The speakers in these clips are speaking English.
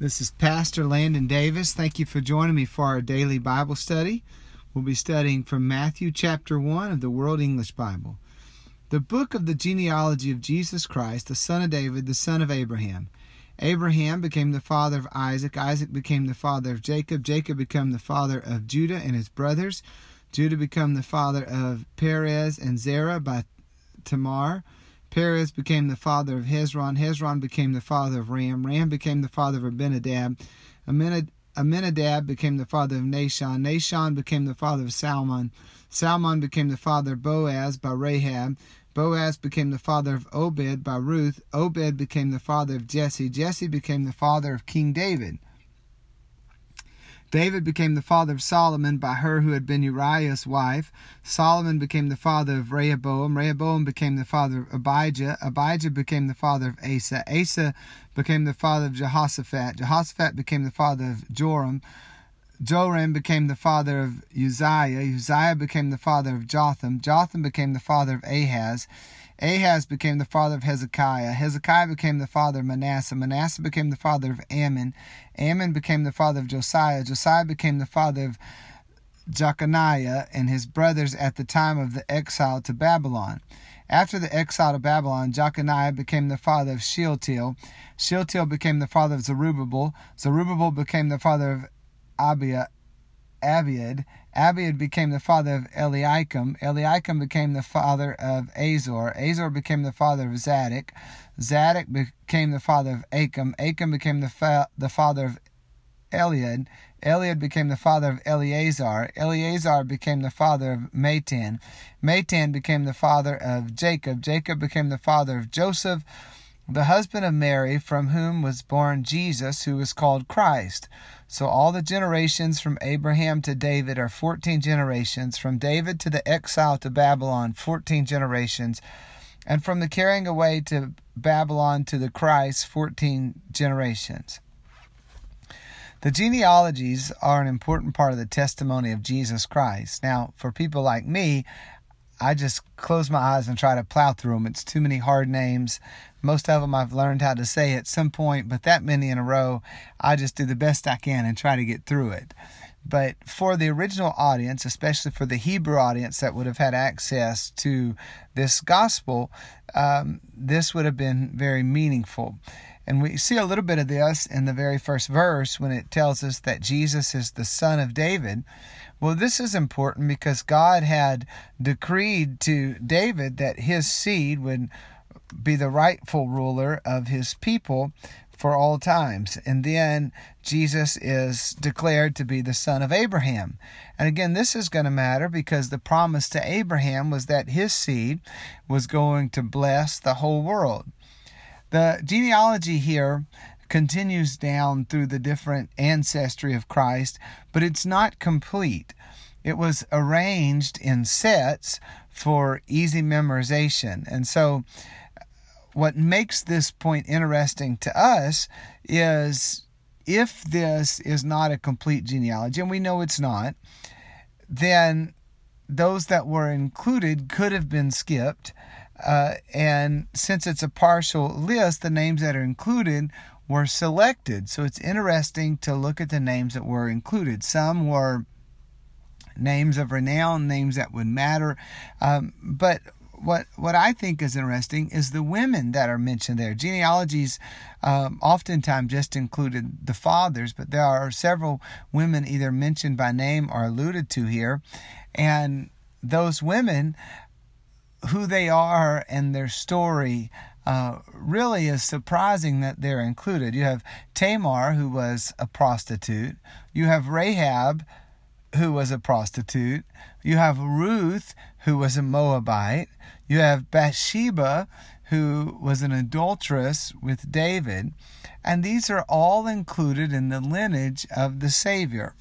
This is Pastor Landon Davis. Thank you for joining me for our daily Bible study. We'll be studying from Matthew chapter 1 of the World English Bible. The book of the genealogy of Jesus Christ, the son of David, the son of Abraham. Abraham became the father of Isaac. Isaac became the father of Jacob. Jacob became the father of Judah and his brothers. Judah became the father of Perez and Zerah by Tamar. Perez became the father of Hezron. Hezron became the father of Ram. Ram became the father of Abinadab. Amminadab became the father of Nahshon. Nahshon became the father of Salmon. Salmon became the father of Boaz by Rahab. Boaz became the father of Obed by Ruth. Obed became the father of Jesse. Jesse became the father of King David. David became the father of Solomon by her who had been Uriah's wife. Solomon became the father of Rehoboam. Rehoboam became the father of Abijah. Abijah became the father of Asa. Asa became the father of Jehoshaphat. Jehoshaphat became the father of Joram. Joram became the father of Uzziah. Uzziah became the father of Jotham. Jotham became the father of Ahaz. Ahaz became the father of Hezekiah. Hezekiah became the father of Manasseh. Manasseh became the father of Amon. Amon became the father of Josiah. Josiah became the father of Jeconiah and his brothers at the time of the exile to Babylon. After the exile to Babylon, Jeconiah became the father of Shealtiel. Shealtiel became the father of Zerubbabel. Zerubbabel became the father of Abiah. Abiud. Abiud became the father of Eliakim. Eliakim became the father of Azor. Azor became the father of Zadok. Zadok became the father of Achim. Achim became the, fa- the father of Eliud. Eliud became the father of Eleazar. Eleazar became the father of Matthan. Matthan became the father of Jacob. Jacob became the father of Joseph, the husband of Mary, from whom was born Jesus, who was called Christ. So all the generations from Abraham to David are 14 generations. From David to the exile to Babylon, 14 generations. And from the carrying away to Babylon to the Christ, 14 generations. The genealogies are an important part of the testimony of Jesus Christ. Now, for people like me, I just close my eyes and try to plow through them. It's too many hard names. Most of them I've learned how to say at some point, but that many in a row, I just do the best I can and try to get through it. But for the original audience, especially for the Hebrew audience that would have had access to this gospel, um, this would have been very meaningful. And we see a little bit of this in the very first verse when it tells us that Jesus is the son of David. Well, this is important because God had decreed to David that his seed would be the rightful ruler of his people for all times. And then Jesus is declared to be the son of Abraham. And again, this is going to matter because the promise to Abraham was that his seed was going to bless the whole world. The genealogy here continues down through the different ancestry of Christ, but it's not complete. It was arranged in sets for easy memorization. And so, what makes this point interesting to us is if this is not a complete genealogy, and we know it's not, then those that were included could have been skipped. Uh, and since it's a partial list, the names that are included were selected. So it's interesting to look at the names that were included. Some were names of renown, names that would matter. Um, but what what I think is interesting is the women that are mentioned there. Genealogies um, oftentimes just included the fathers, but there are several women either mentioned by name or alluded to here, and those women, who they are and their story uh, really is surprising that they're included. You have Tamar, who was a prostitute. You have Rahab, who was a prostitute. You have Ruth, who was a Moabite. You have Bathsheba, who was an adulteress with David. And these are all included in the lineage of the Savior.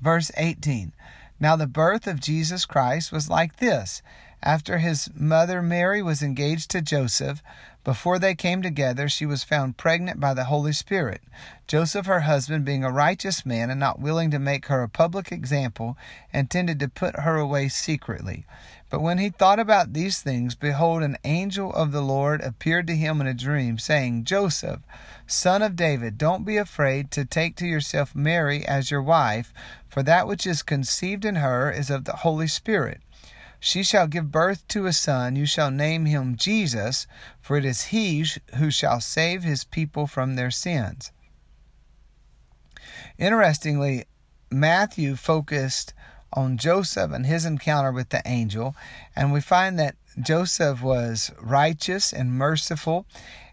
Verse 18 Now the birth of Jesus Christ was like this After his mother Mary was engaged to Joseph, before they came together, she was found pregnant by the Holy Spirit. Joseph, her husband, being a righteous man and not willing to make her a public example, intended to put her away secretly. But when he thought about these things, behold, an angel of the Lord appeared to him in a dream, saying, Joseph, son of David, don't be afraid to take to yourself Mary as your wife, for that which is conceived in her is of the Holy Spirit. She shall give birth to a son. You shall name him Jesus, for it is he who shall save his people from their sins. Interestingly, Matthew focused on Joseph and his encounter with the angel, and we find that Joseph was righteous and merciful,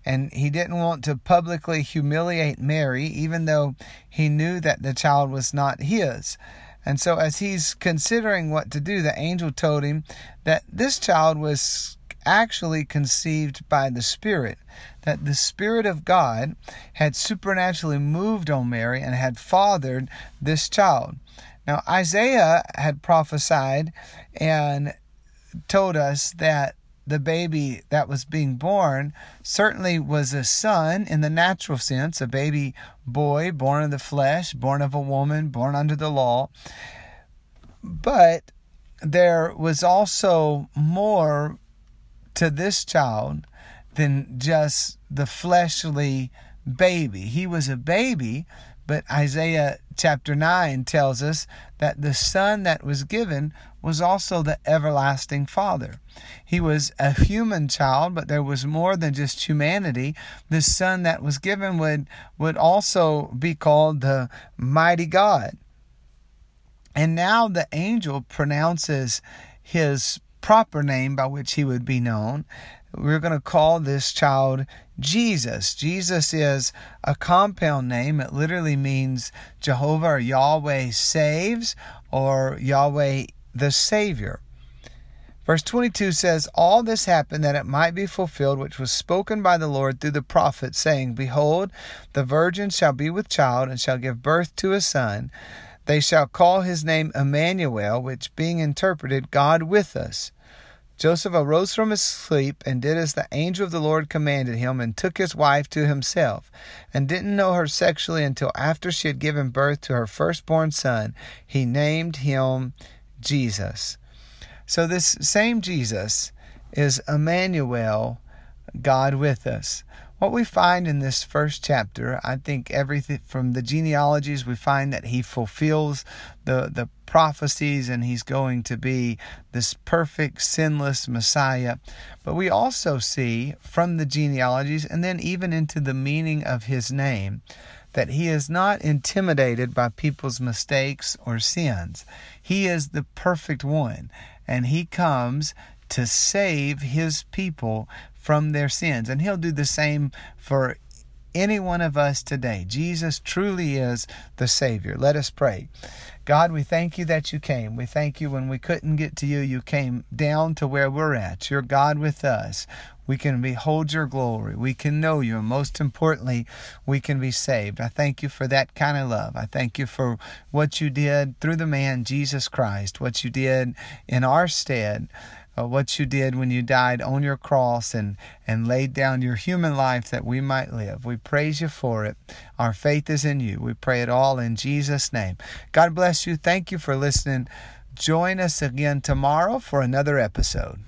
and he didn't want to publicly humiliate Mary, even though he knew that the child was not his. And so, as he's considering what to do, the angel told him that this child was actually conceived by the Spirit, that the Spirit of God had supernaturally moved on Mary and had fathered this child. Now, Isaiah had prophesied and told us that the baby that was being born certainly was a son in the natural sense, a baby boy born of the flesh, born of a woman, born under the law. But there was also more to this child than just the fleshly baby. He was a baby, but Isaiah chapter 9 tells us that the son that was given was also the everlasting Father. He was a human child, but there was more than just humanity. The son that was given would, would also be called the mighty God. And now the angel pronounces his proper name by which he would be known. We're going to call this child Jesus. Jesus is a compound name. It literally means Jehovah or Yahweh saves or Yahweh the Savior. Verse 22 says, All this happened that it might be fulfilled, which was spoken by the Lord through the prophet, saying, Behold, the virgin shall be with child, and shall give birth to a son. They shall call his name Emmanuel, which being interpreted, God with us. Joseph arose from his sleep and did as the angel of the Lord commanded him and took his wife to himself and didn't know her sexually until after she had given birth to her firstborn son. He named him Jesus. So, this same Jesus is Emmanuel, God with us. What we find in this first chapter, I think everything from the genealogies, we find that he fulfills the, the prophecies and he's going to be this perfect, sinless Messiah. But we also see from the genealogies and then even into the meaning of his name that he is not intimidated by people's mistakes or sins. He is the perfect one, and he comes to save his people from their sins. And he'll do the same for any one of us today. Jesus truly is the Savior. Let us pray. God, we thank you that you came. We thank you when we couldn't get to you, you came down to where we're at. You're God with us. We can behold your glory. We can know you. And most importantly, we can be saved. I thank you for that kind of love. I thank you for what you did through the man, Jesus Christ, what you did in our stead uh, what you did when you died on your cross and, and laid down your human life that we might live. We praise you for it. Our faith is in you. We pray it all in Jesus' name. God bless you. Thank you for listening. Join us again tomorrow for another episode.